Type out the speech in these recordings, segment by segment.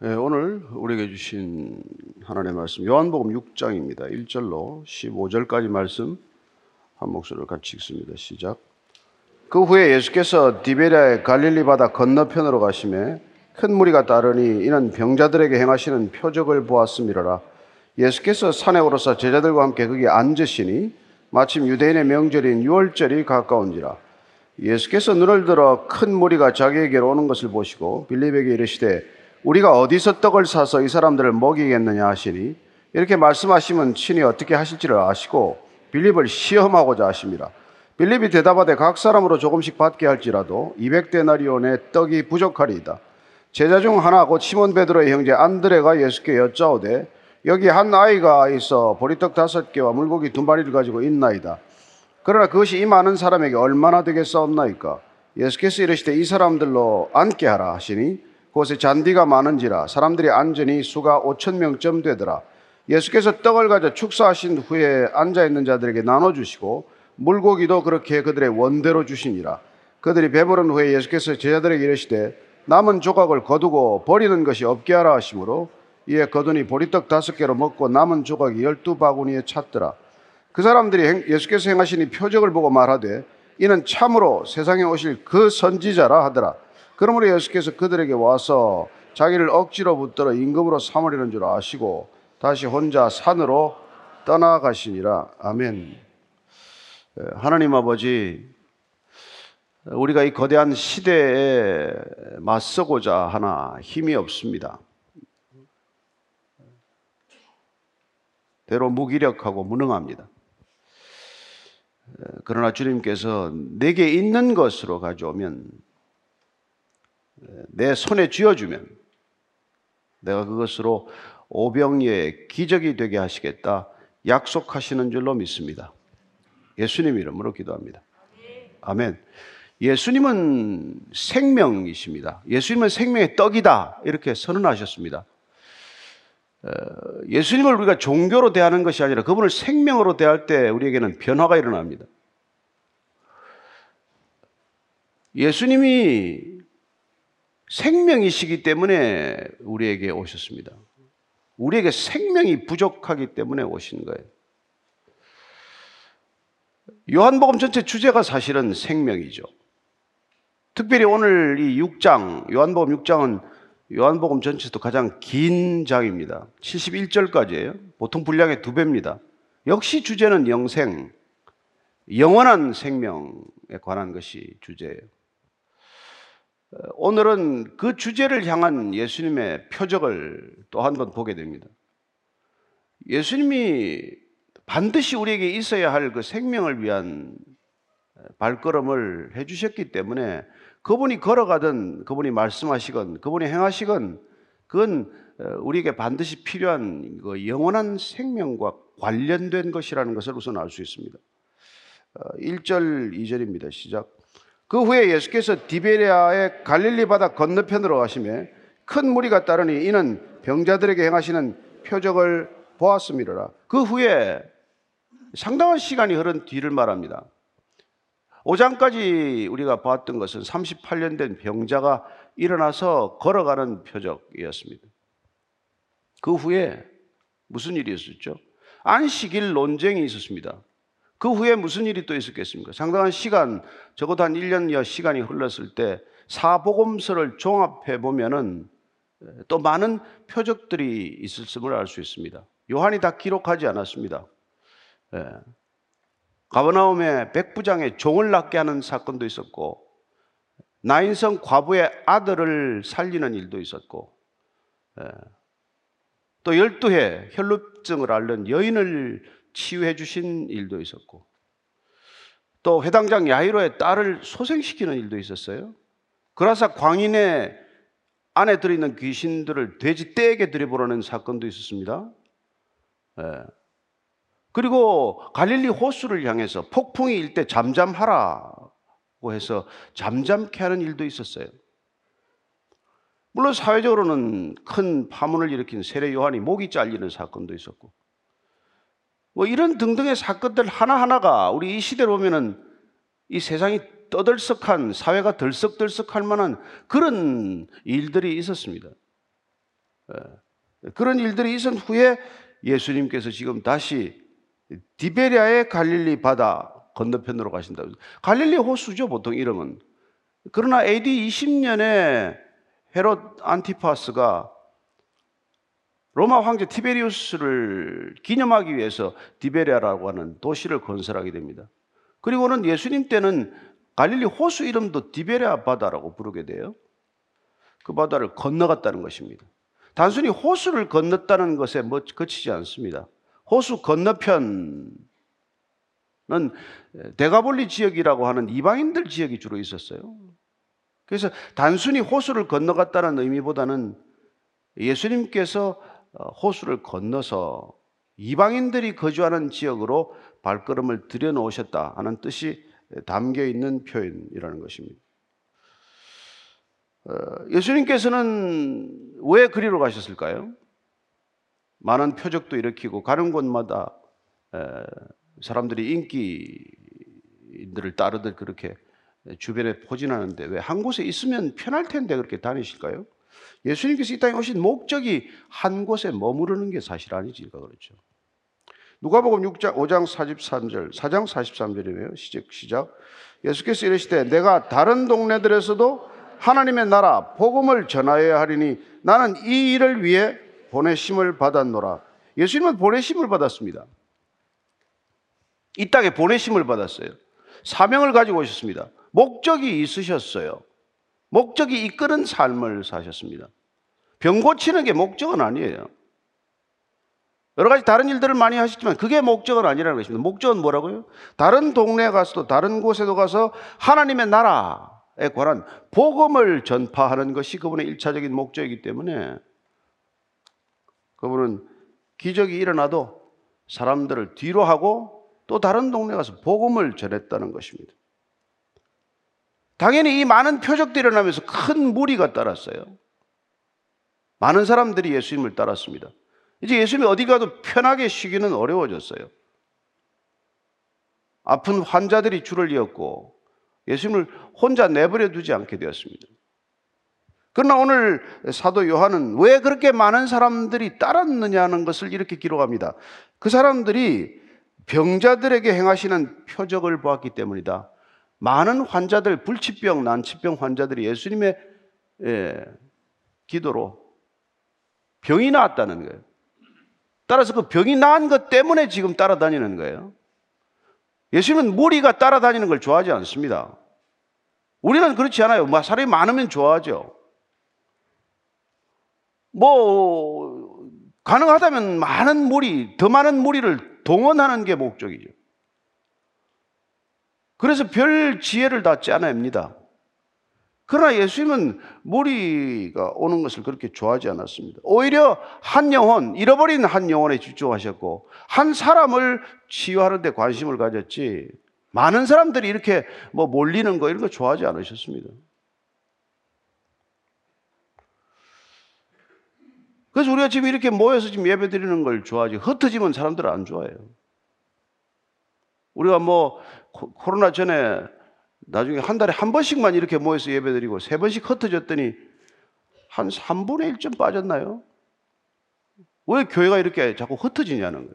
네, 오늘 우리에게 주신 하나님의 말씀 요한복음 6장입니다. 1절로 15절까지 말씀 한 목소리로 같이 읽습니다. 시작. 그 후에 예수께서 디베리아의 갈릴리 바다 건너편으로 가심에 큰 무리가 따르니 이는 병자들에게 행하시는 표적을 보았음이라. 예수께서 산에 오르사 제자들과 함께 거기 앉으시니 마침 유대인의 명절인 유월절이 가까운지라. 예수께서 눈을 들어 큰 무리가 자기에게로 오는 것을 보시고 빌립에게 이르시되 우리가 어디서 떡을 사서 이 사람들을 먹이겠느냐 하시니 이렇게 말씀하시면 친히 어떻게 하실지를 아시고 빌립을 시험하고자 하십니다. 빌립이 대답하되 각 사람으로 조금씩 받게 할지라도 200데나리온의 떡이 부족하리이다. 제자 중 하나 곧 시몬 베드로의 형제 안드레가 예수께 여짜오되 여기 한 아이가 있어 보리떡 다섯 개와 물고기 두 마리를 가지고 있나이다. 그러나 그것이 이 많은 사람에게 얼마나 되겠사옵나이까? 예수께서 이르시되 이 사람들로 앉게 하라 하시니 그곳에 잔디가 많은지라 사람들이 앉으니 수가 5천 명쯤 되더라. 예수께서 떡을 가져 축사하신 후에 앉아 있는 자들에게 나눠 주시고 물고기도 그렇게 그들의 원대로 주시니라. 그들이 배부른 후에 예수께서 제자들에게 이르시되 남은 조각을 거두고 버리는 것이 없게 하라 하시므로 이에 거두니 보리떡 다섯 개로 먹고 남은 조각이 열두 바구니에 찼더라. 그 사람들이 예수께서 행하시니 표적을 보고 말하되 이는 참으로 세상에 오실 그 선지자라 하더라. 그러므로 예수께서 그들에게 와서 자기를 억지로 붙들어 임금으로 삼으려는 줄 아시고 다시 혼자 산으로 떠나가시니라. 아멘. 하나님 아버지, 우리가 이 거대한 시대에 맞서고자 하나 힘이 없습니다. 대로 무기력하고 무능합니다. 그러나 주님께서 내게 있는 것으로 가져오면 내 손에 쥐어주면 내가 그것으로 오병이의 기적이 되게 하시겠다 약속하시는 줄로 믿습니다. 예수님 이름으로 기도합니다. 아멘. 예수님은 생명이십니다. 예수님은 생명의 떡이다. 이렇게 선언하셨습니다. 어, 예수님을 우리가 종교로 대하는 것이 아니라 그분을 생명으로 대할 때 우리에게는 변화가 일어납니다. 예수님이 생명이시기 때문에 우리에게 오셨습니다. 우리에게 생명이 부족하기 때문에 오신 거예요. 요한복음 전체 주제가 사실은 생명이죠. 특별히 오늘 이 6장, 요한복음 6장은 요한복음 전체에서도 가장 긴 장입니다. 71절까지예요. 보통 분량의 두 배입니다. 역시 주제는 영생, 영원한 생명에 관한 것이 주제예요. 오늘은 그 주제를 향한 예수님의 표적을 또 한 번 보게 됩니다. 예수님이 반드시 우리에게 있어야 할 그 생명을 위한 발걸음을 해주셨기 때문에 그분이 걸어가든 그분이 말씀하시건 그분이 행하시건 그건 우리에게 반드시 필요한 그 영원한 생명과 관련된 것이라는 것을 우선 알 수 있습니다. 1절, 어, 2절입니다. 시작. 그 후에 예수께서 디베리아의 갈릴리 바다 건너편으로 가시며 큰 무리가 따르니 이는 병자들에게 행하시는 표적을 보았음이로라. 그 후에 상당한 시간이 흐른 뒤를 말합니다. 5장까지 우리가 봤던 것은 38년 된 병자가 일어나서 걸어가는 표적이었습니다. 그 후에 무슨 일이 있었죠? 안식일 논쟁이 있었습니다. 그 후에 무슨 일이 또 있었겠습니까? 상당한 시간, 적어도 한 1년여 시간이 흘렀을 때 사복음서를 종합해 보면은 또 많은 표적들이 있었음을 알 수 있습니다. 요한이 다 기록하지 않았습니다. 예. 가버나움의 백부장의 종을 낳게 하는 사건도 있었고, 나인성 과부의 아들을 살리는 일도 있었고, 예. 또 열두 해 혈루증을 앓는 여인을 치유해 주신 일도 있었고 또 회당장 야이로의 딸을 소생시키는 일도 있었어요. 그라사 광인의 안에 들어있는 귀신들을 돼지 떼에게 들여보라는 사건도 있었습니다. 예. 그리고 갈릴리 호수를 향해서 폭풍이 일 때 잠잠하라고 해서 잠잠케 하는 일도 있었어요. 물론 사회적으로는 큰 파문을 일으킨 세례 요한이 목이 잘리는 사건도 있었고 뭐 이런 등등의 사건들 하나하나가 우리 이 시대로 보면은 이 세상이 떠들썩한 사회가 들썩들썩할 만한 그런 일들이 있었습니다. 예. 그런 일들이 있은 후에 예수님께서 지금 다시 디베리아의 갈릴리 바다 건너편으로 가신다. 갈릴리 호수죠, 보통 이름은. 그러나 AD 20년에 헤롯 안티파스가 로마 황제 티베리우스를 기념하기 위해서 디베리아라고 하는 도시를 건설하게 됩니다. 그리고는 예수님 때는 갈릴리 호수 이름도 디베리아 바다라고 부르게 돼요. 그 바다를 건너갔다는 것입니다. 단순히 호수를 건넜다는 것에 뭐 그치지 않습니다. 호수 건너편은 대가볼리 지역이라고 하는 이방인들 지역이 주로 있었어요. 그래서 단순히 호수를 건너갔다는 의미보다는 예수님께서 어, 호수를 건너서 이방인들이 거주하는 지역으로 발걸음을 들여놓으셨다 하는 뜻이 담겨 있는 표현이라는 것입니다. 어, 예수님께서는 왜 그리로 가셨을까요? 많은 표적도 일으키고 가는 곳마다 사람들이 인기들을 따르듯 그렇게 주변에 포진하는데 왜 한 곳에 있으면 편할 텐데 그렇게 다니실까요? 예수님께서 이 땅에 오신 목적이 한 곳에 머무르는 게 사실 아니지 그렇죠. 누가복음 6장 5장 43절, 4장 43절이에요. 시작 시작. 예수께서 이르시되 내가 다른 동네들에서도 하나님의 나라 복음을 전하여야 하리니 나는 이 일을 위해 보내심을 받았노라. 예수님은 보내심을 받았습니다. 이 땅에 보내심을 받았어요. 사명을 가지고 오셨습니다. 목적이 있으셨어요. 목적이 이끄는 삶을 사셨습니다. 병 고치는 게 목적은 아니에요. 여러 가지 다른 일들을 많이 하셨지만 그게 목적은 아니라는 것입니다. 목적은 뭐라고요? 다른 동네에 가서도 다른 곳에도 가서 하나님의 나라에 관한 복음을 전파하는 것이 그분의 일차적인 목적이기 때문에 그분은 기적이 일어나도 사람들을 뒤로 하고 또 다른 동네 가서 복음을 전했다는 것입니다. 당연히 이 많은 표적들이 일어나면서 큰 무리가 따랐어요. 많은 사람들이 예수님을 따랐습니다. 이제 예수님이 어디 가도 편하게 쉬기는 어려워졌어요. 아픈 환자들이 줄을 이었고 예수님을 혼자 내버려 두지 않게 되었습니다. 그러나 오늘 사도 요한은 왜 그렇게 많은 사람들이 따랐느냐는 것을 이렇게 기록합니다. 그 사람들이 병자들에게 행하시는 표적을 보았기 때문이다. 많은 환자들, 불치병, 난치병 환자들이 예수님의 예, 기도로 병이 나았다는 거예요. 따라서 그 병이 나은 것 때문에 지금 따라다니는 거예요. 예수님은 무리가 따라다니는 걸 좋아하지 않습니다. 우리는 그렇지 않아요. 뭐 사람이 많으면 좋아하죠. 뭐, 가능하다면 많은 무리, 더 많은 무리를 동원하는 게 목적이죠. 그래서 별 지혜를 다 짜냅니다. 그러나 예수님은 무리가 오는 것을 그렇게 좋아하지 않았습니다. 오히려 한 영혼, 잃어버린 한 영혼에 집중하셨고, 한 사람을 치유하는 데 관심을 가졌지, 많은 사람들이 이렇게 뭐 몰리는 거 이런 거 좋아하지 않으셨습니다. 그래서 우리가 지금 이렇게 모여서 지금 예배 드리는 걸 좋아하지, 흩어지면 사람들은 안 좋아해요. 우리가 뭐 코로나 전에 나중에 한 달에 한 번씩만 이렇게 모여서 예배드리고 세 번씩 흩어졌더니 한 3분의 1쯤 빠졌나요? 왜 교회가 이렇게 자꾸 흩어지냐는 거예요.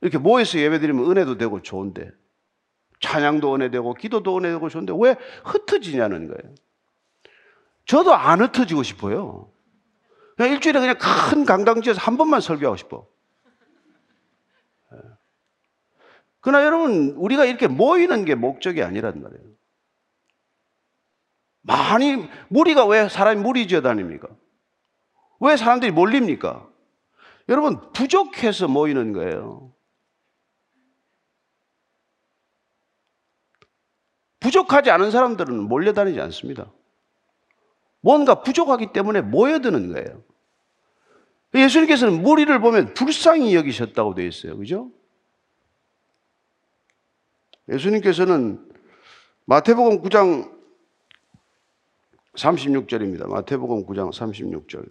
이렇게 모여서 예배드리면 은혜도 되고 좋은데 찬양도 은혜되고 기도도 은혜되고 좋은데 왜 흩어지냐는 거예요. 저도 안 흩어지고 싶어요. 그냥 일주일에 그냥 큰 강당지에서 한 번만 설교하고 싶어. 그러나 여러분, 우리가 이렇게 모이는 게 목적이 아니란 말이에요. 많이, 무리가 왜 사람이 무리 지어 다닙니까? 왜 사람들이 몰립니까? 여러분, 부족해서 모이는 거예요. 부족하지 않은 사람들은 몰려다니지 않습니다. 뭔가 부족하기 때문에 모여드는 거예요. 예수님께서는 무리를 보면 불쌍히 여기셨다고 되어 있어요. 그죠? 예수님께서는 마태복음 9장 36절입니다. 마태복음 9장 36절.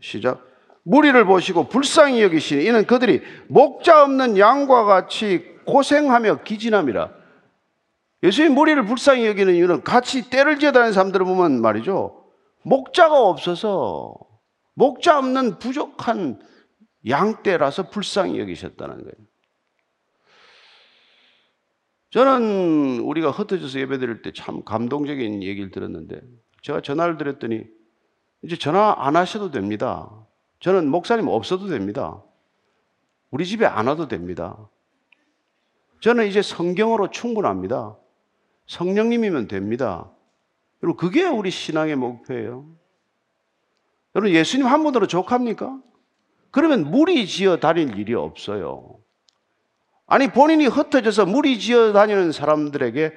시작. 무리를 보시고 불쌍히 여기시니 이는 그들이 목자 없는 양과 같이 고생하며 기진함이라. 예수님 무리를 불쌍히 여기는 이유는 같이 때를 다니는 사람들을 보면 말이죠. 목자가 없어서 목자 없는 부족한 양떼라서 불쌍히 여기셨다는 거예요. 저는 우리가 흩어져서 예배 드릴 때 참 감동적인 얘기를 들었는데 제가 전화를 드렸더니 이제 전화 안 하셔도 됩니다. 저는 목사님 없어도 됩니다. 우리 집에 안 와도 됩니다. 저는 이제 성경으로 충분합니다. 성령님이면 됩니다. 여러분, 그게 우리 신앙의 목표예요. 여러분, 예수님 한 분으로 족합니까? 그러면 무리 지어 다닐 일이 없어요. 아니, 본인이 흩어져서 무리 지어 다니는 사람들에게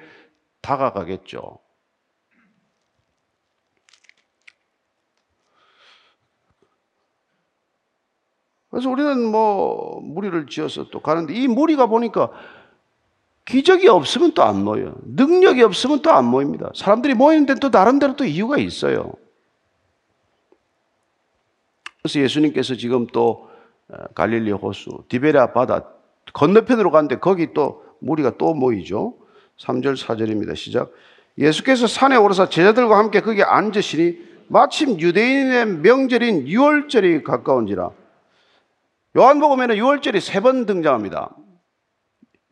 다가가겠죠. 그래서 우리는 뭐 무리를 지어서 또 가는데 이 무리가 보니까 기적이 없으면 또 안 모여요. 능력이 없으면 또 안 모입니다. 사람들이 모이는데 또 나름대로 또 이유가 있어요. 그래서 예수님께서 지금 또 어, 갈릴리 호수, 디베랴 바다 건너편으로 가는데 거기 또 무리가 또 모이죠. 3절 4절입니다. 시작. 예수께서 산에 오르사 제자들과 함께 거기 앉으시니 마침 유대인의 명절인 6월절이 가까운지라. 요한복음에는 6월절이 세 번 등장합니다.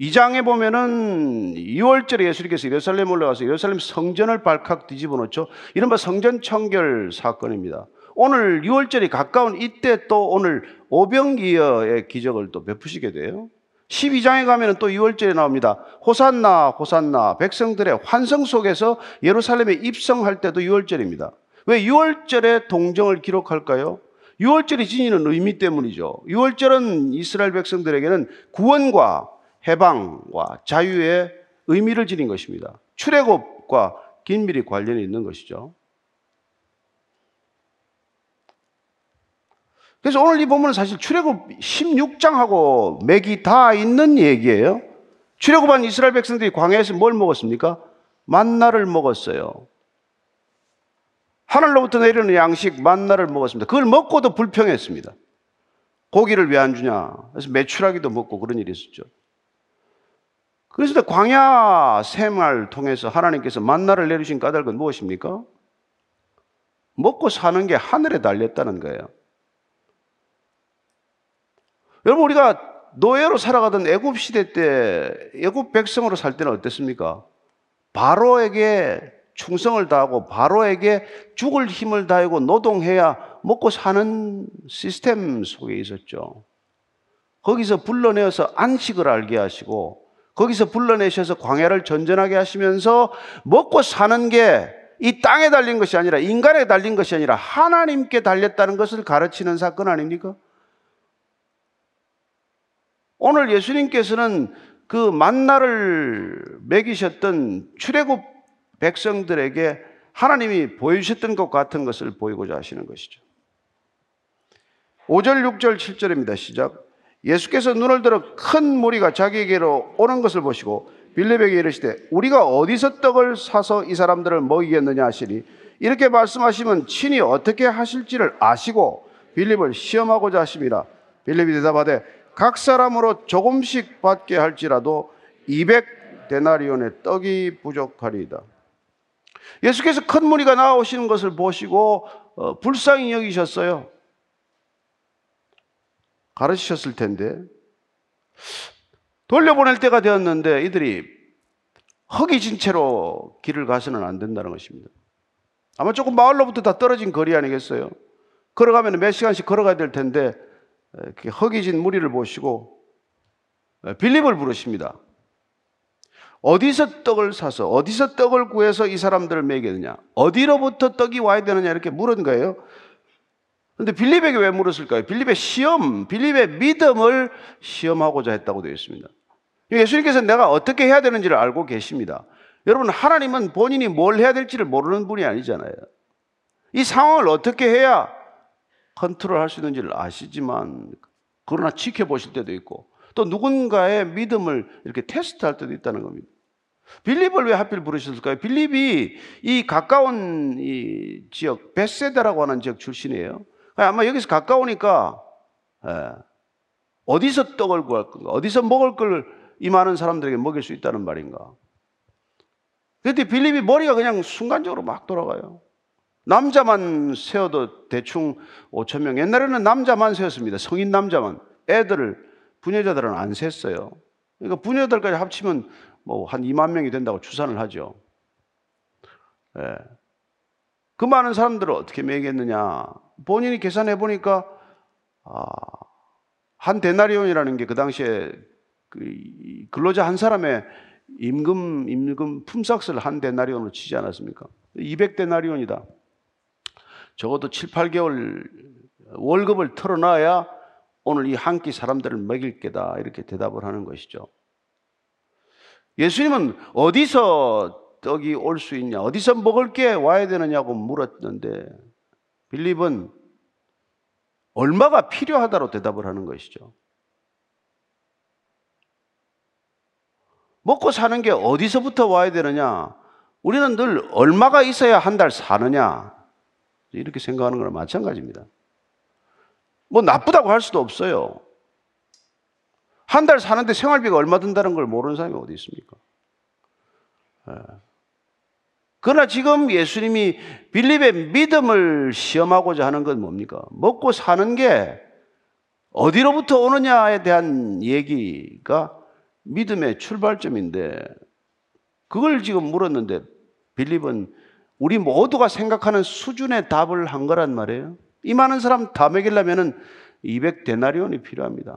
2장에 보면은 2월절에 예수님께서 예루살렘 올라가서 예루살렘 성전을 발칵 뒤집어 놓죠. 이른바 성전 청결 사건입니다. 오늘 6월절이 가까운 이때 또 오늘 오병이어의 기적을 또 베푸시게 돼요. 12장에 가면은 또 6월절에 나옵니다. 호산나, 호산나, 백성들의 환성 속에서 예루살렘에 입성할 때도 6월절입니다. 왜 6월절에 동정을 기록할까요? 6월절이 지니는 의미 때문이죠. 6월절은 이스라엘 백성들에게는 구원과 해방과 자유의 의미를 지닌 것입니다. 출애굽과 긴밀히 관련이 있는 것이죠. 그래서 오늘 이 본문은 사실 출애굽 16장하고 맥이 다 있는 얘기예요. 출애굽한 이스라엘 백성들이 광야에서 뭘 먹었습니까? 만나를 먹었어요. 하늘로부터 내리는 양식 만나를 먹었습니다. 그걸 먹고도 불평했습니다. 고기를 왜 안 주냐? 그래서 매출하기도 먹고 그런 일이 있었죠. 그래서 광야 생활 통해서 하나님께서 만나를 내리신 까닭은 무엇입니까? 먹고 사는 게 하늘에 달렸다는 거예요. 여러분 우리가 노예로 살아가던 애굽 시대 때 애굽 백성으로 살 때는 어땠습니까? 바로에게 충성을 다하고 바로에게 죽을 힘을 다하고 노동해야 먹고 사는 시스템 속에 있었죠. 거기서 불러내어서 안식을 알게 하시고 거기서 불러내셔서 광야를 전전하게 하시면서 먹고 사는 게 이 땅에 달린 것이 아니라 인간에 달린 것이 아니라 하나님께 달렸다는 것을 가르치는 사건 아닙니까? 오늘 예수님께서는 그 만나를 먹이셨던 출애굽 백성들에게 하나님이 보여주셨던 것 같은 것을 보이고자 하시는 것이죠. 5절, 6절, 7절입니다. 시작. 예수께서 눈을 들어 큰 무리가 자기에게로 오는 것을 보시고 빌립에게 이르시되 우리가 어디서 떡을 사서 이 사람들을 먹이겠느냐 하시니 이렇게 말씀하시면 친히 어떻게 하실지를 아시고 빌립을 시험하고자 하심이라 빌립이 대답하되 각 사람으로 조금씩 받게 할지라도 200 데나리온의 떡이 부족하리이다. 예수께서 큰 무리가 나오시는 것을 보시고 어, 불쌍히 여기셨어요. 가르치셨을 텐데 돌려보낼 때가 되었는데 이들이 허기진 채로 길을 가서는 안 된다는 것입니다. 아마 조금 마을로부터 다 떨어진 거리 아니겠어요? 걸어가면 몇 시간씩 걸어가야 될 텐데 허기진 무리를 보시고 빌립을 부르십니다. 어디서 떡을 사서 어디서 떡을 구해서 이 사람들을 먹이느냐? 어디로부터 떡이 와야 되느냐 이렇게 물은 거예요. 근데 빌립에게 왜 물었을까요? 빌립의 시험, 빌립의 믿음을 시험하고자 했다고 되어 있습니다. 예수님께서 내가 어떻게 해야 되는지를 알고 계십니다. 여러분, 하나님은 본인이 뭘 해야 될지를 모르는 분이 아니잖아요. 이 상황을 어떻게 해야 컨트롤 할 수 있는지를 아시지만, 그러나 지켜보실 때도 있고, 또 누군가의 믿음을 이렇게 테스트할 때도 있다는 겁니다. 빌립을 왜 하필 부르셨을까요? 빌립이 이 가까운 이 지역, 베세다라고 하는 지역 출신이에요. 아마 여기서 가까우니까 예, 어디서 떡을 구할 건가? 어디서 먹을 걸 이 많은 사람들에게 먹일 수 있다는 말인가? 그때 빌립이 머리가 그냥 순간적으로 막 돌아가요. 남자만 세워도 대충 5천 명. 옛날에는 남자만 세웠습니다. 성인 남자만. 애들을 부녀자들은 안 셌어요. 그러니까 부녀들까지 합치면 뭐 한 2만 명이 된다고 추산을 하죠. 예. 그 많은 사람들을 어떻게 매겠느냐? 본인이 계산해 보니까 아, 한 데나리온이라는 게 그 당시에 그 근로자 한 사람의 임금 임금 품삯을 한 데나리온으로 치지 않았습니까? 200 데나리온이다. 적어도 7, 8개월 월급을 털어놔야 오늘 이 한 끼 사람들을 먹일 게다 이렇게 대답을 하는 것이죠. 예수님은 어디서 떡이 올 수 있냐? 어디서 먹을 게 와야 되느냐고 물었는데 빌립은 얼마가 필요하다로 대답을 하는 것이죠. 먹고 사는 게 어디서부터 와야 되느냐? 우리는 늘 얼마가 있어야 한 달 사느냐? 이렇게 생각하는 거랑 마찬가지입니다. 뭐 나쁘다고 할 수도 없어요. 한 달 사는데 생활비가 얼마 든다는 걸 모르는 사람이 어디 있습니까? 예. 그러나 지금 예수님이 빌립의 믿음을 시험하고자 하는 건 뭡니까? 먹고 사는 게 어디로부터 오느냐에 대한 얘기가 믿음의 출발점인데 그걸 지금 물었는데 빌립은 우리 모두가 생각하는 수준의 답을 한 거란 말이에요. 이 많은 사람 다 먹이려면 200데나리온이 필요합니다.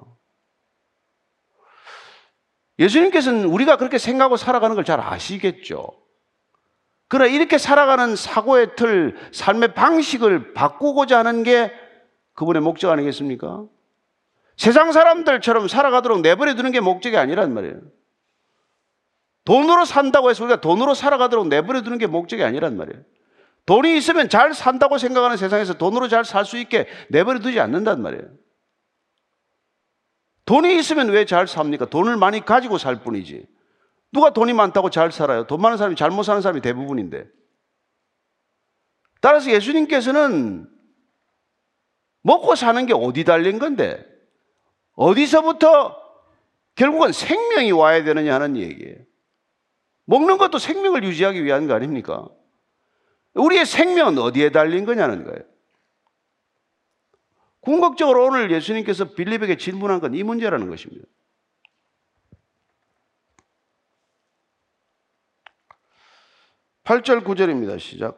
예수님께서는 우리가 그렇게 생각하고 살아가는 걸 잘 아시겠죠. 그러나 이렇게 살아가는 사고의 틀, 삶의 방식을 바꾸고자 하는 게 그분의 목적 아니겠습니까? 세상 사람들처럼 살아가도록 내버려 두는 게 목적이 아니란 말이에요. 돈으로 산다고 해서 우리가 돈으로 살아가도록 내버려 두는 게 목적이 아니란 말이에요. 돈이 있으면 잘 산다고 생각하는 세상에서 돈으로 잘 살 수 있게 내버려 두지 않는단 말이에요. 돈이 있으면 왜 잘 삽니까? 돈을 많이 가지고 살 뿐이지. 누가 돈이 많다고 잘 살아요? 돈 많은 사람이 잘못 사는 사람이 대부분인데. 따라서 예수님께서는 먹고 사는 게 어디 달린 건데, 어디서부터 결국은 생명이 와야 되느냐 하는 얘기예요. 먹는 것도 생명을 유지하기 위한 거 아닙니까? 우리의 생명은 어디에 달린 거냐는 거예요. 궁극적으로 오늘 예수님께서 빌립에게 질문한 건 이 문제라는 것입니다. 8절 9절입니다. 시작.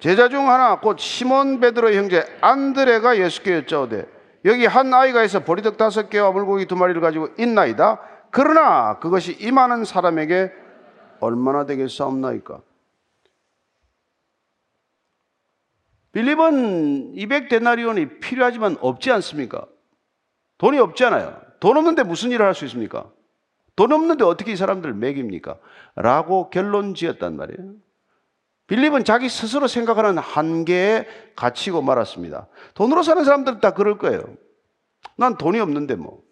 제자 중 하나 곧 시몬 베드로의 형제 안드레가 예수께 여짜오되 여기 한 아이가 있어 보리떡 다섯 개와 물고기 두 마리를 가지고 있나이다. 그러나 그것이 이 많은 사람에게 얼마나 되겠사옵나이까? 빌립은 200데나리온이 필요하지만 없지 않습니까? 돈이 없잖아요. 돈 없는데 무슨 일을 할 수 있습니까? 돈 없는데 어떻게 이 사람들을 먹입니까? 라고 결론 지었단 말이에요. 빌립은 자기 스스로 생각하는 한계에 갇히고 말았습니다. 돈으로 사는 사람들은 다 그럴 거예요. 난 돈이 없는데 뭐.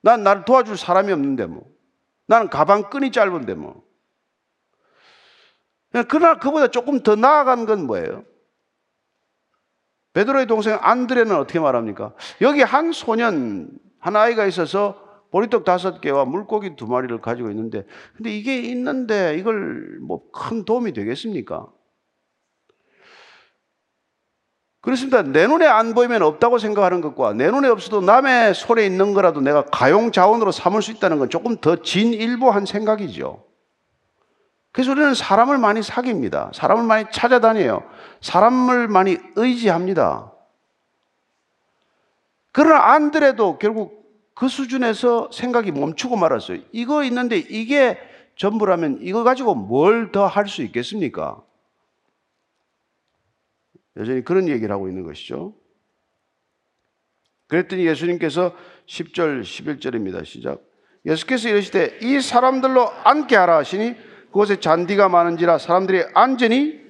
난 나를 도와줄 사람이 없는데 뭐. 나는 가방 끈이 짧은데 뭐. 그러나 그보다 조금 더 나아간 건 뭐예요? 베드로의 동생 안드레는 어떻게 말합니까? 여기 한 소년, 한 아이가 있어서 보리떡 다섯 개와 물고기 두 마리를 가지고 있는데, 근데 이게 있는데 이걸 뭐 큰 도움이 되겠습니까? 그렇습니다. 내 눈에 안 보이면 없다고 생각하는 것과 내 눈에 없어도 남의 손에 있는 거라도 내가 가용 자원으로 삼을 수 있다는 건 조금 더 진일보한 생각이죠. 그래서 우리는 사람을 많이 사깁니다. 사람을 많이 찾아다녀요. 사람을 많이 의지합니다. 그러나 안드레도 결국 그 수준에서 생각이 멈추고 말았어요. 이거 있는데 이게 전부라면 이거 가지고 뭘 더 할 수 있겠습니까? 여전히 그런 얘기를 하고 있는 것이죠. 그랬더니 예수님께서 10절, 11절입니다. 시작. 예수께서 이르시되 이 사람들로 앉게 하라 하시니 그곳에 잔디가 많은지라 사람들이 앉으니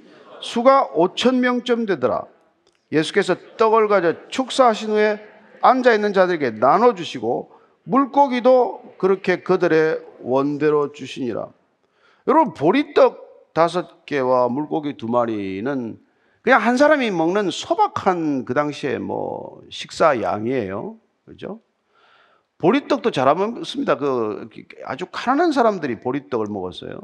수가 5천 명쯤 되더라. 예수께서 떡을 가져 축사하신 후에 앉아 있는 자들에게 나눠 주시고 물고기도 그렇게 그들의 원대로 주시니라. 여러분 보리떡 다섯 개와 물고기 두 마리는 그냥 한 사람이 먹는 소박한 그 당시에 뭐 식사 양이에요. 그죠? 보리떡도 잘 먹습니다. 그 아주 가난한 사람들이 보리떡을 먹었어요.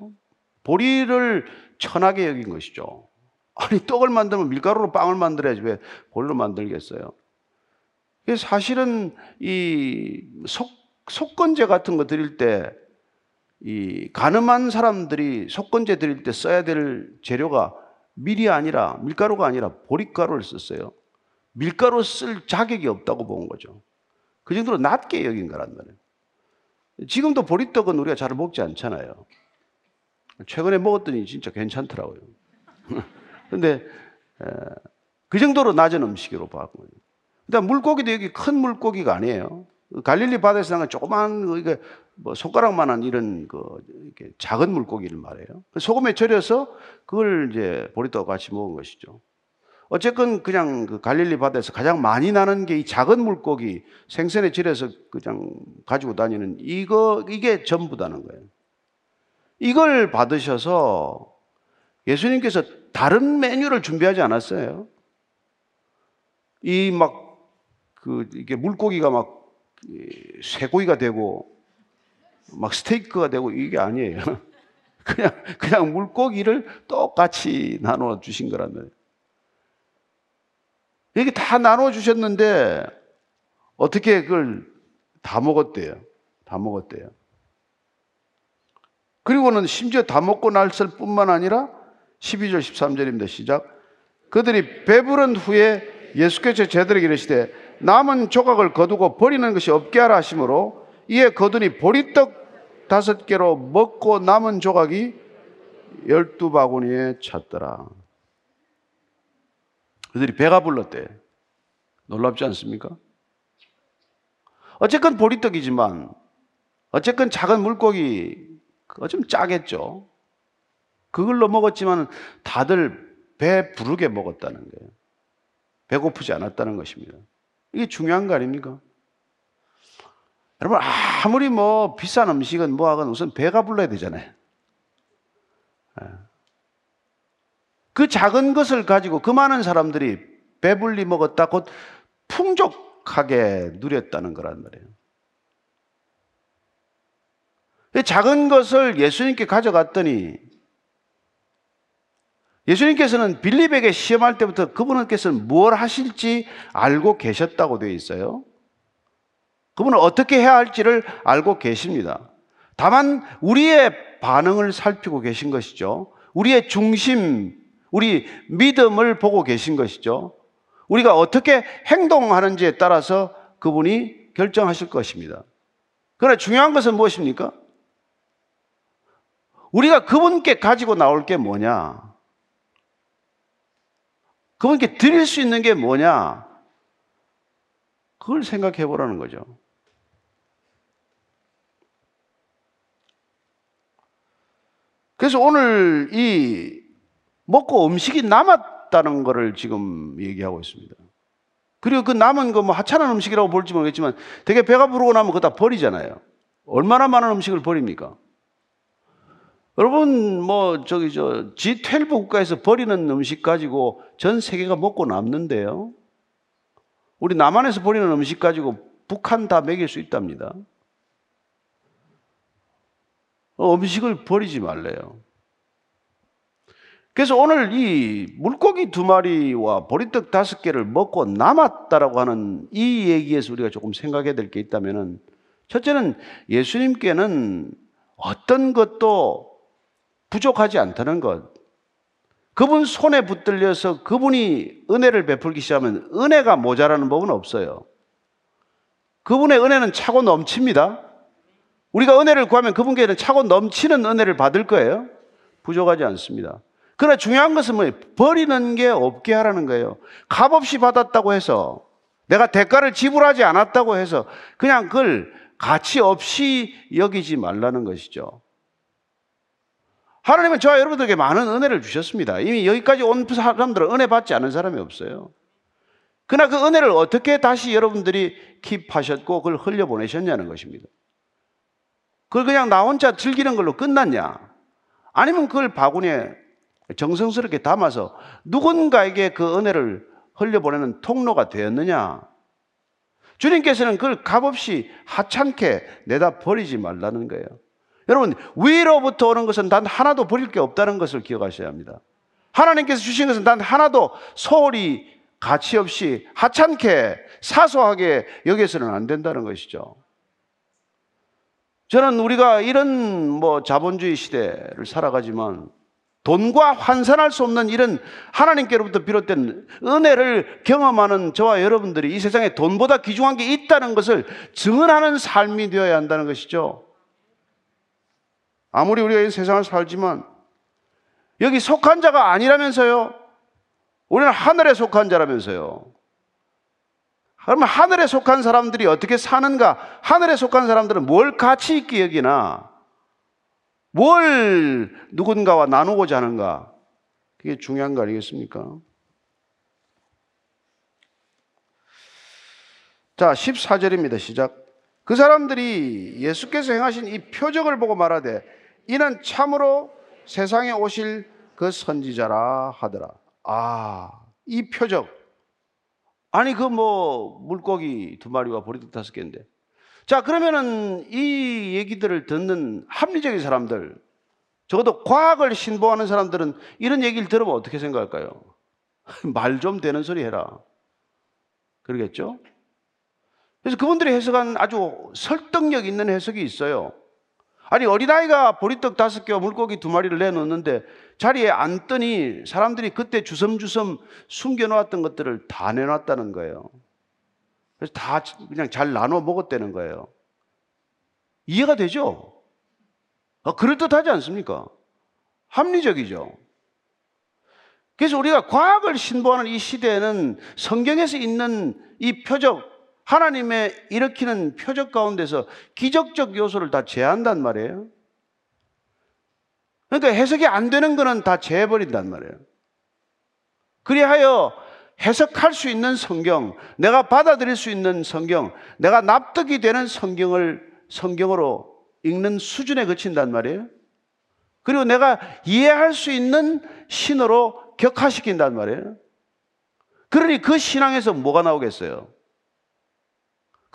보리를 천하게 여긴 것이죠. 아니 떡을 만들면 밀가루로 빵을 만들어야지 왜 볼로 만들겠어요? 사실은 이 속, 속건제 같은 거 드릴 때 이 가늠한 사람들이 속건제 드릴 때 써야 될 재료가 밀이 아니라 밀가루가 아니라 보리가루를 썼어요. 밀가루 쓸 자격이 없다고 본 거죠. 그 정도로 낮게 여긴 거란 말이에요. 지금도 보리떡은 우리가 잘 먹지 않잖아요. 최근에 먹었더니 진짜 괜찮더라고요. 근데 그 정도로 낮은 음식으로 봤고 그다음 물고기도 여기 큰 물고기가 아니에요. 갈릴리 바다에서 나는 조그만 이게 뭐 손가락만한 이런 그 작은 물고기를 말해요. 그 소금에 절여서 그걸 이제 보리떡 같이 먹은 것이죠. 어쨌건 그냥 그 갈릴리 바다에서 가장 많이 나는 게 이 작은 물고기 생선에 절여서 그냥 가지고 다니는 이거 이게 전부다는 거예요. 이걸 받으셔서 예수님께서 다른 메뉴를 준비하지 않았어요. 이 막 그 이게 물고기가 막 쇠고기가 되고 막 스테이크가 되고 이게 아니에요. 그냥 그냥 물고기를 똑같이 나눠 주신 거란 말이에요. 이게 다 나눠 주셨는데 어떻게 그걸 다 먹었대요? 다 먹었대요. 그리고는 심지어 다 먹고 났을 뿐만 아니라 12절 13절입니다. 시작. 그들이 배부른 후에 예수께서 제들에게 이르시되 남은 조각을 거두고 버리는 것이 없게 하라 하심으로 이에 거두니 보리떡 다섯 개로 먹고 남은 조각이 열두 바구니에 찼더라. 그들이 배가 불렀대. 놀랍지 않습니까? 어쨌건 보리떡이지만 어쨌건 작은 물고기 그거 좀 짜겠죠. 그걸로 먹었지만 다들 배 부르게 먹었다는 거예요. 배고프지 않았다는 것입니다. 이게 중요한 거 아닙니까? 여러분, 아무리 뭐 비싼 음식은 뭐 하건 우선 배가 불러야 되잖아요. 예. 그 작은 것을 가지고 그 많은 사람들이 배불리 먹었다, 곧 풍족하게 누렸다는 거란 말이에요. 작은 것을 예수님께 가져갔더니 예수님께서는 빌립에게 시험할 때부터 그분께서는 뭘 하실지 알고 계셨다고 되어 있어요. 그분은 어떻게 해야 할지를 알고 계십니다. 다만 우리의 반응을 살피고 계신 것이죠. 우리의 중심, 우리 믿음을 보고 계신 것이죠. 우리가 어떻게 행동하는지에 따라서 그분이 결정하실 것입니다. 그러나 중요한 것은 무엇입니까? 우리가 그분께 가지고 나올 게 뭐냐? 그분께 드릴 수 있는 게 뭐냐? 그걸 생각해 보라는 거죠. 그래서 오늘 이 먹고 음식이 남았다는 것을 지금 얘기하고 있습니다. 그리고 그 남은 거 뭐 하찮은 음식이라고 볼지 모르겠지만 되게 배가 부르고 나면 그거 다 버리잖아요. 얼마나 많은 음식을 버립니까? 여러분 뭐 저기 저 G12 국가에서 버리는 음식 가지고 전 세계가 먹고 남는데요. 우리 남한에서 버리는 음식 가지고 북한 다 먹일 수 있답니다. 어, 음식을 버리지 말래요. 그래서 오늘 이 물고기 두 마리와 보리떡 다섯 개를 먹고 남았다라고 하는 이 얘기에서 우리가 조금 생각해야 될 게 있다면은 첫째는 예수님께는 어떤 것도 부족하지 않다는 것. 그분 손에 붙들려서 그분이 은혜를 베풀기 시작하면 은혜가 모자라는 법은 없어요. 그분의 은혜는 차고 넘칩니다. 우리가 은혜를 구하면 그분께는 차고 넘치는 은혜를 받을 거예요. 부족하지 않습니다. 그러나 중요한 것은 뭐예요? 버리는 게 없게 하라는 거예요. 값없이 받았다고 해서 내가 대가를 지불하지 않았다고 해서 그냥 그걸 가치 없이 여기지 말라는 것이죠. 하나님은 저와 여러분들에게 많은 은혜를 주셨습니다. 이미 여기까지 온 사람들은 은혜 받지 않은 사람이 없어요. 그러나 그 은혜를 어떻게 다시 여러분들이 킵하셨고 그걸 흘려보내셨냐는 것입니다. 그걸 그냥 나 혼자 즐기는 걸로 끝났냐? 아니면 그걸 바구니에 정성스럽게 담아서 누군가에게 그 은혜를 흘려보내는 통로가 되었느냐? 주님께서는 그걸 값없이 하찮게 내다 버리지 말라는 거예요. 여러분, 위로부터 오는 것은 단 하나도 버릴 게 없다는 것을 기억하셔야 합니다. 하나님께서 주신 것은 단 하나도 소홀히 가치 없이 하찮게 사소하게 여기서는 안 된다는 것이죠. 저는 우리가 이런 뭐 자본주의 시대를 살아가지만 돈과 환산할 수 없는 이런 하나님께로부터 비롯된 은혜를 경험하는 저와 여러분들이 이 세상에 돈보다 귀중한 게 있다는 것을 증언하는 삶이 되어야 한다는 것이죠. 아무리 우리가 이 세상을 살지만 여기 속한 자가 아니라면서요. 우리는 하늘에 속한 자라면서요. 그러면 하늘에 속한 사람들이 어떻게 사는가? 하늘에 속한 사람들은 뭘 가치 있게 여기나? 뭘 누군가와 나누고자 하는가? 그게 중요한 거 아니겠습니까? 자, 14절입니다. 시작. 그 사람들이 예수께서 행하신 이 표적을 보고 말하되 이는 참으로 세상에 오실 그 선지자라 하더라. 아, 이 표적. 아니 그 뭐 물고기 두 마리와 보리떡 다섯 개인데. 자 그러면은 이 얘기들을 듣는 합리적인 사람들, 적어도 과학을 신봉하는 사람들은 이런 얘기를 들으면 어떻게 생각할까요? 말 좀 되는 소리 해라. 그러겠죠? 그래서 그분들이 해석한 아주 설득력 있는 해석이 있어요. 아니 어린아이가 보리떡 다섯 개와 물고기 두 마리를 내놓는데 자리에 앉더니 사람들이 그때 주섬주섬 숨겨놓았던 것들을 다 내놨다는 거예요. 그래서 다 그냥 잘 나눠 먹었다는 거예요. 이해가 되죠? 아, 그럴듯하지 않습니까? 합리적이죠. 그래서 우리가 과학을 신봉하는 이 시대에는 성경에서 있는 이 표적, 하나님의 일으키는 표적 가운데서 기적적 요소를 다 제한단 말이에요. 그러니까 해석이 안 되는 거는 다 제해버린단 말이에요. 그리하여 해석할 수 있는 성경, 내가 받아들일 수 있는 성경, 내가 납득이 되는 성경을 성경으로 읽는 수준에 그친단 말이에요. 그리고 내가 이해할 수 있는 신으로 격화시킨단 말이에요. 그러니 그 신앙에서 뭐가 나오겠어요?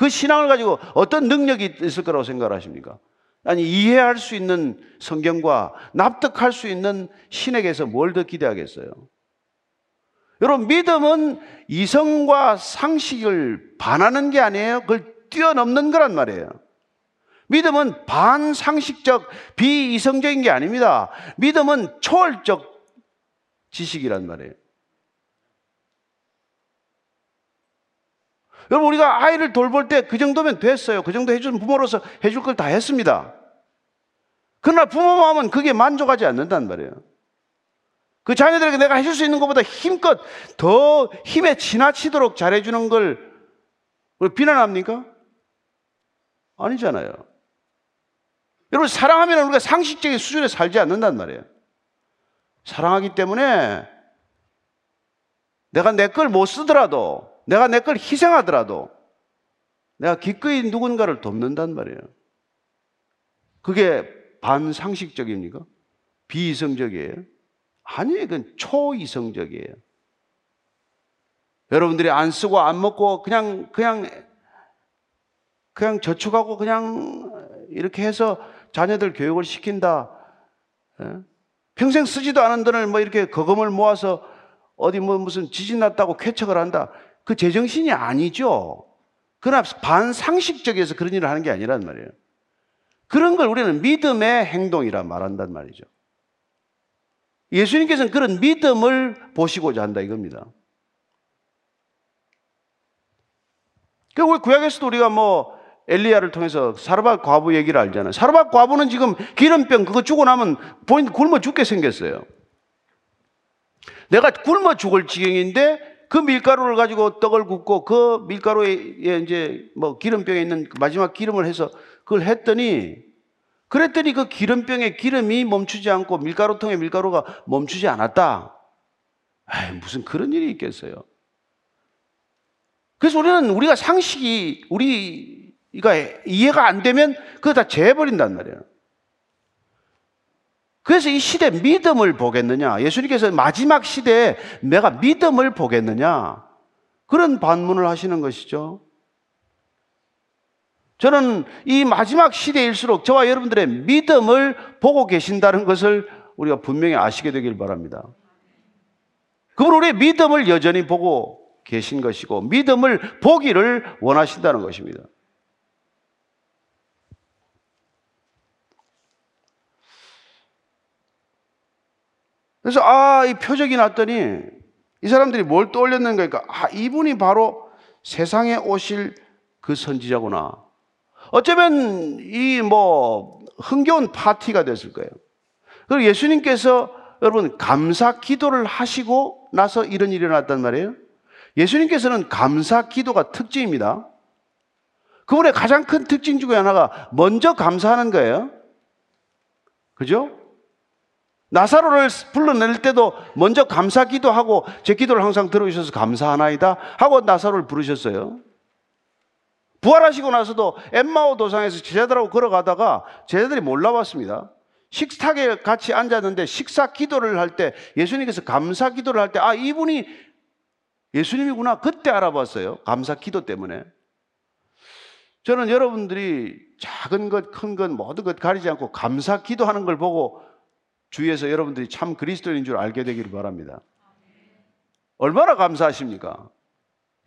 그 신앙을 가지고 어떤 능력이 있을 거라고 생각하십니까? 아니, 이해할 수 있는 성경과 납득할 수 있는 신에게서 뭘 더 기대하겠어요? 여러분, 믿음은 이성과 상식을 반하는 게 아니에요. 그걸 뛰어넘는 거란 말이에요. 믿음은 반상식적, 비이성적인 게 아닙니다. 믿음은 초월적 지식이란 말이에요. 여러분, 우리가 아이를 돌볼 때 그 정도면 됐어요. 그 정도 해주는 부모로서 해줄 걸 다 했습니다. 그러나 부모 마음은 그게 만족하지 않는단 말이에요. 그 자녀들에게 내가 해줄 수 있는 것보다 힘껏 더 힘에 지나치도록 잘해주는 걸 비난합니까? 아니잖아요. 여러분, 사랑하면 우리가 상식적인 수준에 살지 않는단 말이에요. 사랑하기 때문에 내가 내 걸 못 쓰더라도 내가 내 걸 희생하더라도 내가 기꺼이 누군가를 돕는단 말이에요. 그게 반상식적입니까? 비이성적이에요? 아니에요. 그건 초이성적이에요. 여러분들이 안 쓰고 안 먹고 그냥, 그냥, 그냥 저축하고 그냥 이렇게 해서 자녀들 교육을 시킨다. 예? 평생 쓰지도 않은 돈을 뭐 이렇게 거금을 모아서 어디 뭐 무슨 지진 났다고 쾌척을 한다. 그 제정신이 아니죠. 그러나 반상식적에서 그런 일을 하는 게 아니란 말이에요. 그런 걸 우리는 믿음의 행동이라 말한단 말이죠. 예수님께서는 그런 믿음을 보시고자 한다 이겁니다. 그 우리 구약에서도 우리가 뭐 엘리야를 통해서 사르밧 과부 얘기를 알잖아요. 사르밧 과부는 지금 기름병 그거 주고 나면 본인 굶어 죽게 생겼어요. 내가 굶어 죽을 지경인데 그 밀가루를 가지고 떡을 굽고 그 밀가루에 이제 뭐 기름병에 있는 그 마지막 기름을 해서 그걸 했더니 그랬더니 그 기름병에 기름이 멈추지 않고 밀가루통에 밀가루가 멈추지 않았다. 에이, 무슨 그런 일이 있겠어요. 그래서 우리는 우리가 상식이 우리가 이해가 안 되면 그거 다 재버린단 말이에요. 그래서 이 시대 믿음을 보겠느냐? 예수님께서 마지막 시대에 내가 믿음을 보겠느냐? 그런 반문을 하시는 것이죠. 저는 이 마지막 시대일수록 저와 여러분들의 믿음을 보고 계신다는 것을 우리가 분명히 아시게 되길 바랍니다. 그분 우리의 믿음을 여전히 보고 계신 것이고 믿음을 보기를 원하신다는 것입니다. 그래서 아, 이 표적이 났더니 이 사람들이 뭘 떠올렸는가 그러니까 아, 이분이 바로 세상에 오실 그 선지자구나. 어쩌면 이 뭐 흥겨운 파티가 됐을 거예요. 그리고 예수님께서 여러분 감사 기도를 하시고 나서 이런 일이 일어났단 말이에요. 예수님께서는 감사 기도가 특징입니다. 그분의 가장 큰 특징 중에 하나가 먼저 감사하는 거예요. 그죠? 나사로를 불러낼 때도 먼저 감사 기도하고 제 기도를 항상 들어주셔서 감사하나이다 하고 나사로를 부르셨어요. 부활하시고 나서도 엠마오 도상에서 제자들하고 걸어가다가 제자들이 몰라봤습니다. 식탁에 같이 앉았는데 식사 기도를 할 때 예수님께서 감사 기도를 할 때 아, 이분이 예수님이구나. 그때 알아봤어요. 감사 기도 때문에. 저는 여러분들이 작은 것, 큰 것, 모든 것 가리지 않고 감사 기도하는 걸 보고 주위에서 여러분들이 참 그리스도인 줄 알게 되기를 바랍니다. 얼마나 감사하십니까?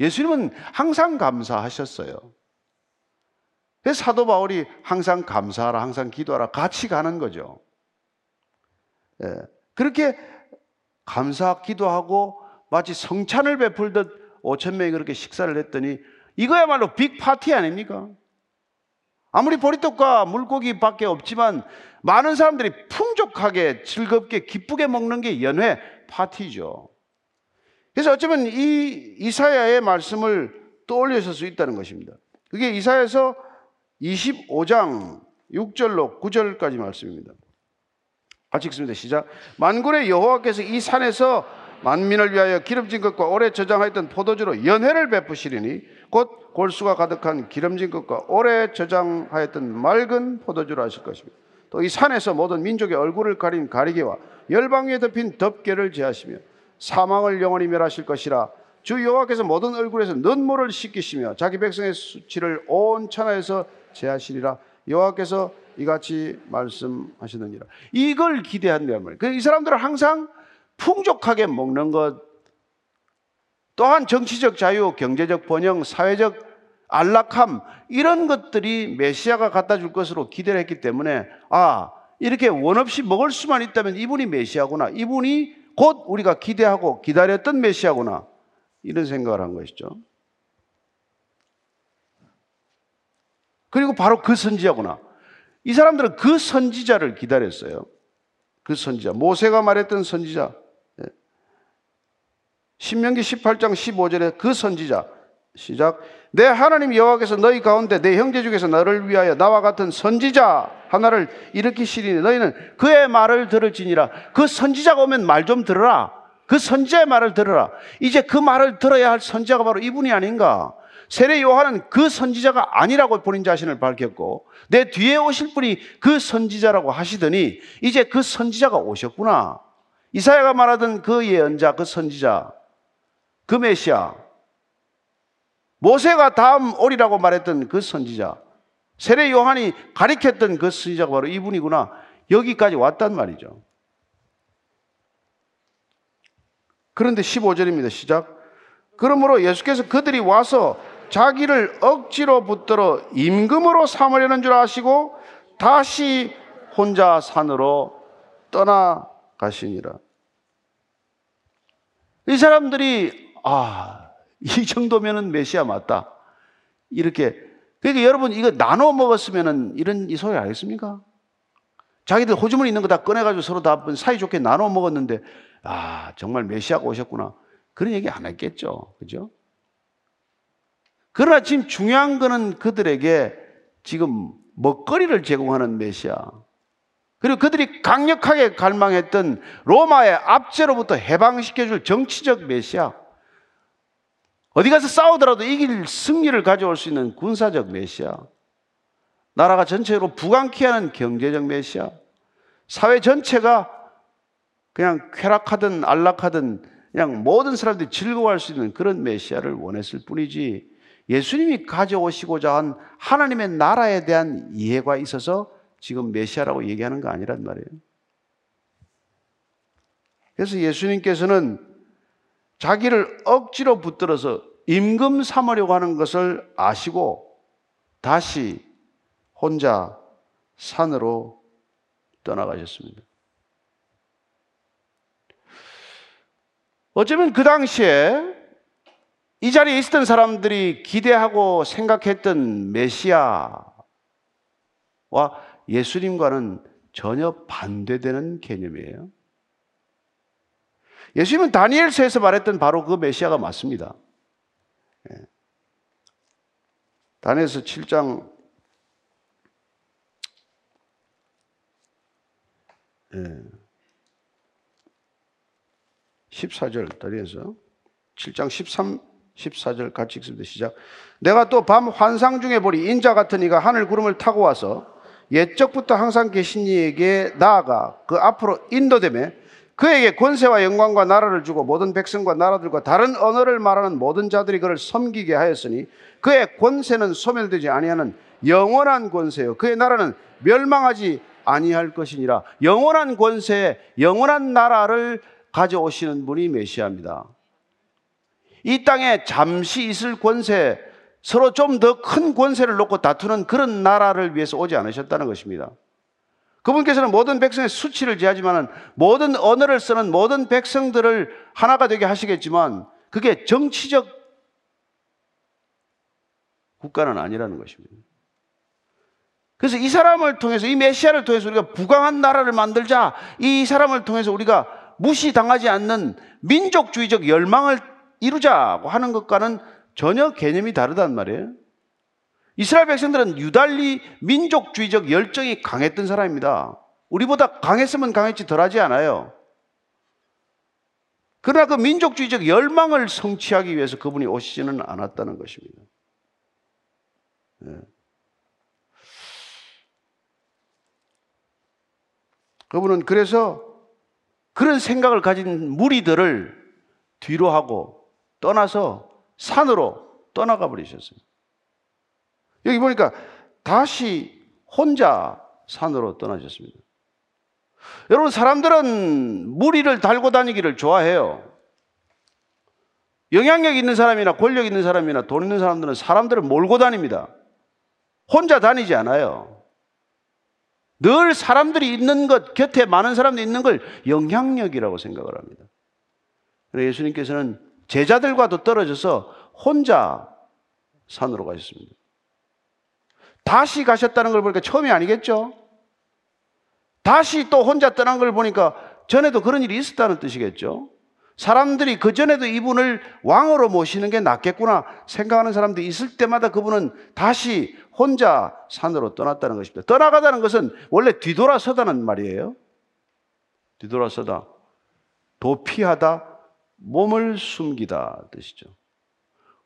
예수님은 항상 감사하셨어요. 사도 바울이 항상 감사하라, 항상 기도하라 같이 가는 거죠. 예. 그렇게 감사 기도하고 마치 성찬을 베풀듯 5천 명이 그렇게 식사를 했더니 이거야말로 빅 파티 아닙니까? 아무리 보리떡과 물고기밖에 없지만 많은 사람들이 풍족하게 즐겁게 기쁘게 먹는 게 연회 파티죠. 그래서 어쩌면 이 이사야의 말씀을 떠올리실 수 있다는 것입니다. 그게 이사야에서 25장 6절로 9절까지 말씀입니다. 같이 읽습니다. 시작. 만군의 여호와께서 이 산에서 만민을 위하여 기름진 것과 오래 저장하였던 포도주로 연회를 베푸시리니 곧 골수가 가득한 기름진 것과 오래 저장하였던 맑은 포도주로 하실 것입니다. 또 이 산에서 모든 민족의 얼굴을 가린 가리개와 열방 위에 덮인 덮개를 제하시며 사망을 영원히 멸하실 것이라 주 여호와께서 모든 얼굴에서 눈물을 씻기시며 자기 백성의 수치를 온 천하에서 제하시리라 여호와께서 이같이 말씀하시느니라. 이걸 기대한단 말이에요. 그이 사람들은 항상 풍족하게 먹는 것, 또한 정치적 자유, 경제적 번영, 사회적 안락함 이런 것들이 메시아가 갖다 줄 것으로 기대를 했기 때문에 아 이렇게 원 없이 먹을 수만 있다면 이분이 메시아구나 이분이 곧 우리가 기대하고 기다렸던 메시아구나 이런 생각을 한 것이죠. 그리고 바로 그 선지자구나. 이 사람들은 그 선지자를 기다렸어요. 그 선지자. 모세가 말했던 선지자. 예. 신명기 18장 15절에 그 선지자. 시작. 내 하나님 여호와께서 너희 가운데 내 형제 중에서 너를 위하여 나와 같은 선지자 하나를 일으키시리니 너희는 그의 말을 들을지니라. 그 선지자가 오면 말 좀 들어라. 그 선지자의 말을 들어라. 이제 그 말을 들어야 할 선지자가 바로 이분이 아닌가. 세례 요한은 그 선지자가 아니라고 본인 자신을 밝혔고 내 뒤에 오실 분이 그 선지자라고 하시더니 이제 그 선지자가 오셨구나. 이사야가 말하던 그 예언자, 그 선지자, 그 메시아, 모세가 다음 오리라고 말했던 그 선지자, 세례 요한이 가리켰던 그 선지자가 바로 이분이구나. 여기까지 왔단 말이죠. 그런데 15절입니다. 시작. 그러므로 예수께서 그들이 와서 자기를 억지로 붙들어 임금으로 삼으려는 줄 아시고 다시 혼자 산으로 떠나가시니라. 이 사람들이 아, 이 정도면은 메시아 맞다. 이렇게 그러니까 여러분 이거 나눠 먹었으면은 이런 이 소리 알겠습니까? 자기들 호주머니 있는 거 다 꺼내가지고 서로 다 사이좋게 나눠 먹었는데 아 정말 메시아가 오셨구나 그런 얘기 안 했겠죠, 그죠? 그러나 지금 중요한 거는 그들에게 지금 먹거리를 제공하는 메시아. 그리고 그들이 강력하게 갈망했던 로마의 압제로부터 해방시켜줄 정치적 메시아. 어디 가서 싸우더라도 이길 승리를 가져올 수 있는 군사적 메시아. 나라가 전체로 부강케 하는 경제적 메시아. 사회 전체가 그냥 쾌락하든 안락하든 그냥 모든 사람들이 즐거워할 수 있는 그런 메시아를 원했을 뿐이지 예수님이 가져오시고자 한 하나님의 나라에 대한 이해가 있어서 지금 메시아라고 얘기하는 거 아니란 말이에요. 그래서 예수님께서는 자기를 억지로 붙들어서 임금 삼으려고 하는 것을 아시고 다시 혼자 산으로 떠나가셨습니다. 어쩌면 그 당시에 이 자리에 있었던 사람들이 기대하고 생각했던 메시아와 예수님과는 전혀 반대되는 개념이에요. 예수님은 다니엘서에서 말했던 바로 그 메시아가 맞습니다. 예. 다니엘서 7장 예. 14절 다리에서 7장 13, 14절 같이 읽습니다. 시작. 내가 또 밤 환상 중에 보리 인자 같은 이가 하늘 구름을 타고 와서 옛적부터 항상 계신 이에게 나아가 그 앞으로 인도되며 그에게 권세와 영광과 나라를 주고 모든 백성과 나라들과 다른 언어를 말하는 모든 자들이 그를 섬기게 하였으니 그의 권세는 소멸되지 아니하는 영원한 권세요. 그의 나라는 멸망하지 아니할 것이니라. 영원한 권세 영원한 나라를 가져오시는 분이 메시아입니다. 이 땅에 잠시 있을 권세 서로 좀 더 큰 권세를 놓고 다투는 그런 나라를 위해서 오지 않으셨다는 것입니다. 그분께서는 모든 백성의 수치를 지하지만 모든 언어를 쓰는 모든 백성들을 하나가 되게 하시겠지만 그게 정치적 국가는 아니라는 것입니다. 그래서 이 사람을 통해서 이 메시아를 통해서 우리가 부강한 나라를 만들자 이 사람을 통해서 우리가 무시당하지 않는 민족주의적 열망을 이루자고 하는 것과는 전혀 개념이 다르단 말이에요. 이스라엘 백성들은 유달리 민족주의적 열정이 강했던 사람입니다. 우리보다 강했으면 강했지 덜하지 않아요. 그러나 그 민족주의적 열망을 성취하기 위해서 그분이 오시지는 않았다는 것입니다. 네. 그분은 그래서 그런 생각을 가진 무리들을 뒤로 하고 떠나서 산으로 떠나가 버리셨어요. 여기 보니까 다시 혼자 산으로 떠나셨습니다. 여러분, 사람들은 무리를 달고 다니기를 좋아해요. 영향력 있는 사람이나 권력 있는 사람이나 돈 있는 사람들은 사람들을 몰고 다닙니다. 혼자 다니지 않아요. 늘 사람들이 있는 것, 곁에 많은 사람들이 있는 걸 영향력이라고 생각을 합니다. 예수님께서는 제자들과도 떨어져서 혼자 산으로 가셨습니다. 다시 가셨다는 걸 보니까 처음이 아니겠죠? 다시 또 혼자 떠난 걸 보니까 전에도 그런 일이 있었다는 뜻이겠죠? 사람들이 그전에도 이분을 왕으로 모시는 게 낫겠구나 생각하는 사람들이 있을 때마다 그분은 다시 혼자 산으로 떠났다는 것입니다. 떠나가다는 것은 원래 뒤돌아서다는 말이에요. 뒤돌아서다. 도피하다. 몸을 숨기다 뜻이죠.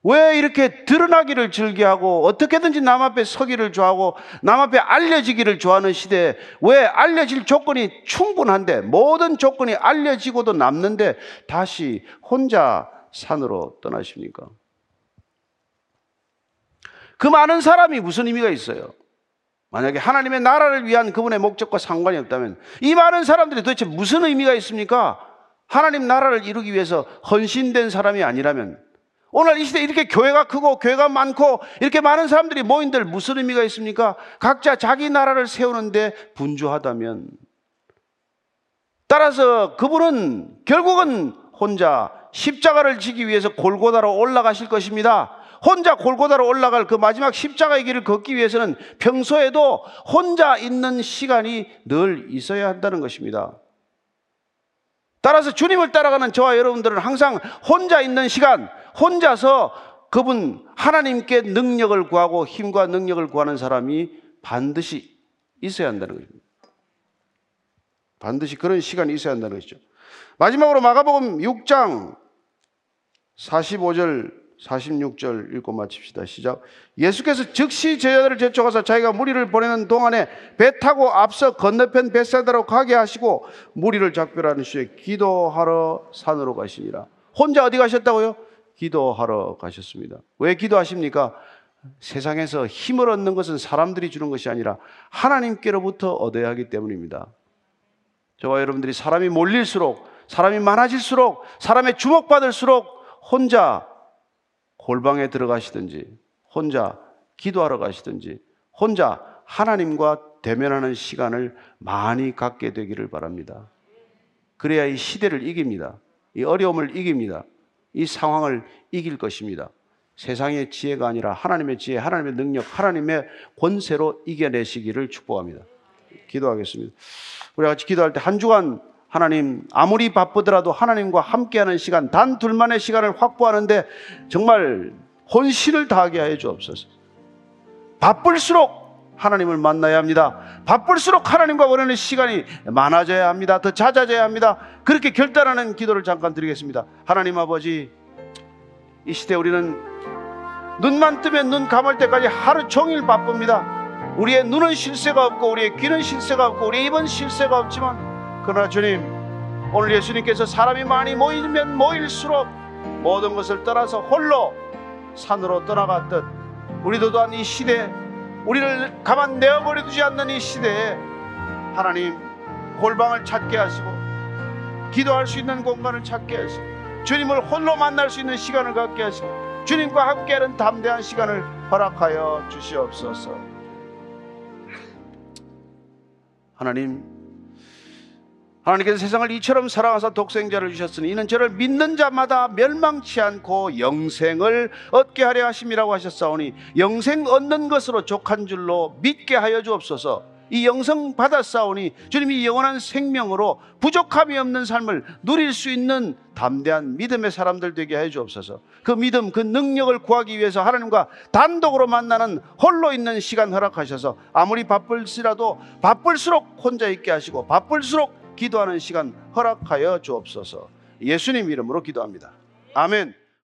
왜 이렇게 드러나기를 즐겨하고 어떻게든지 남 앞에 서기를 좋아하고 남 앞에 알려지기를 좋아하는 시대에 왜 알려질 조건이 충분한데 모든 조건이 알려지고도 남는데 다시 혼자 산으로 떠나십니까? 그 많은 사람이 무슨 의미가 있어요? 만약에 하나님의 나라를 위한 그분의 목적과 상관이 없다면 이 많은 사람들이 도대체 무슨 의미가 있습니까? 하나님 나라를 이루기 위해서 헌신된 사람이 아니라면 오늘 이 시대에 이렇게 교회가 크고 교회가 많고 이렇게 많은 사람들이 모인들 무슨 의미가 있습니까? 각자 자기 나라를 세우는데 분주하다면 따라서 그분은 결국은 혼자 십자가를 지기 위해서 골고다로 올라가실 것입니다. 혼자 골고다로 올라갈 그 마지막 십자가의 길을 걷기 위해서는 평소에도 혼자 있는 시간이 늘 있어야 한다는 것입니다. 따라서 주님을 따라가는 저와 여러분들은 항상 혼자 있는 시간, 혼자서 그분 하나님께 능력을 구하고 힘과 능력을 구하는 사람이 반드시 있어야 한다는 것입니다. 반드시 그런 시간이 있어야 한다는 것이죠. 마지막으로 마가복음 6장 45절 46절 읽고 마칩시다. 시작. 예수께서 즉시 제자들을 제쳐가서 자기가 무리를 보내는 동안에 배 타고 앞서 건너편 벳사다로 가게 하시고 무리를 작별하는 시에 기도하러 산으로 가시니라. 혼자 어디 가셨다고요? 기도하러 가셨습니다. 왜 기도하십니까? 세상에서 힘을 얻는 것은 사람들이 주는 것이 아니라 하나님께로부터 얻어야 하기 때문입니다. 저와 여러분들이 사람이 몰릴수록 사람이 많아질수록 사람의 주목받을수록 혼자 골방에 들어가시든지 혼자 기도하러 가시든지 혼자 하나님과 대면하는 시간을 많이 갖게 되기를 바랍니다. 그래야 이 시대를 이깁니다. 이 어려움을 이깁니다. 이 상황을 이길 것입니다. 세상의 지혜가 아니라 하나님의 지혜, 하나님의 능력, 하나님의 권세로 이겨내시기를 축복합니다. 기도하겠습니다. 우리 같이 기도할 때 한 주간 하나님 아무리 바쁘더라도 하나님과 함께하는 시간 단 둘만의 시간을 확보하는데 정말 혼신을 다하게 하여 주옵소서. 바쁠수록 하나님을 만나야 합니다. 바쁠수록 하나님과 원하는 시간이 많아져야 합니다. 더 잦아져야 합니다. 그렇게 결단하는 기도를 잠깐 드리겠습니다. 하나님 아버지, 이 시대 우리는 눈만 뜨면 눈 감을 때까지 하루 종일 바쁩니다. 우리의 눈은 실세가 없고 우리의 귀는 실세가 없고 우리의 입은 실세가 없지만 그러나 주님 오늘 예수님께서 사람이 많이 모이면 모일수록 모든 것을 떠나서 홀로 산으로 떠나갔듯 우리도 또한 이 시대 우리를 가만 내어버려 두지 않는 이 시대에 하나님 골방을 찾게 하시고 기도할 수 있는 공간을 찾게 하시고 주님을 홀로 만날 수 있는 시간을 갖게 하시고 주님과 함께하는 담대한 시간을 허락하여 주시옵소서. 하나님, 하나님께서 세상을 이처럼 사랑하사 독생자를 주셨으니 이는 저를 믿는 자마다 멸망치 않고 영생을 얻게 하려 하심이라고 하셨사오니 영생 얻는 것으로 족한 줄로 믿게 하여 주옵소서. 이 영성 받았사오니 주님이 영원한 생명으로 부족함이 없는 삶을 누릴 수 있는 담대한 믿음의 사람들 되게 해 주옵소서. 그 믿음, 그 능력을 구하기 위해서 하나님과 단독으로 만나는 홀로 있는 시간 허락하셔서 아무리 바쁠지라도 바쁠수록 혼자 있게 하시고 바쁠수록 기도하는 시간 허락하여 주옵소서. 예수님 이름으로 기도합니다. 아멘.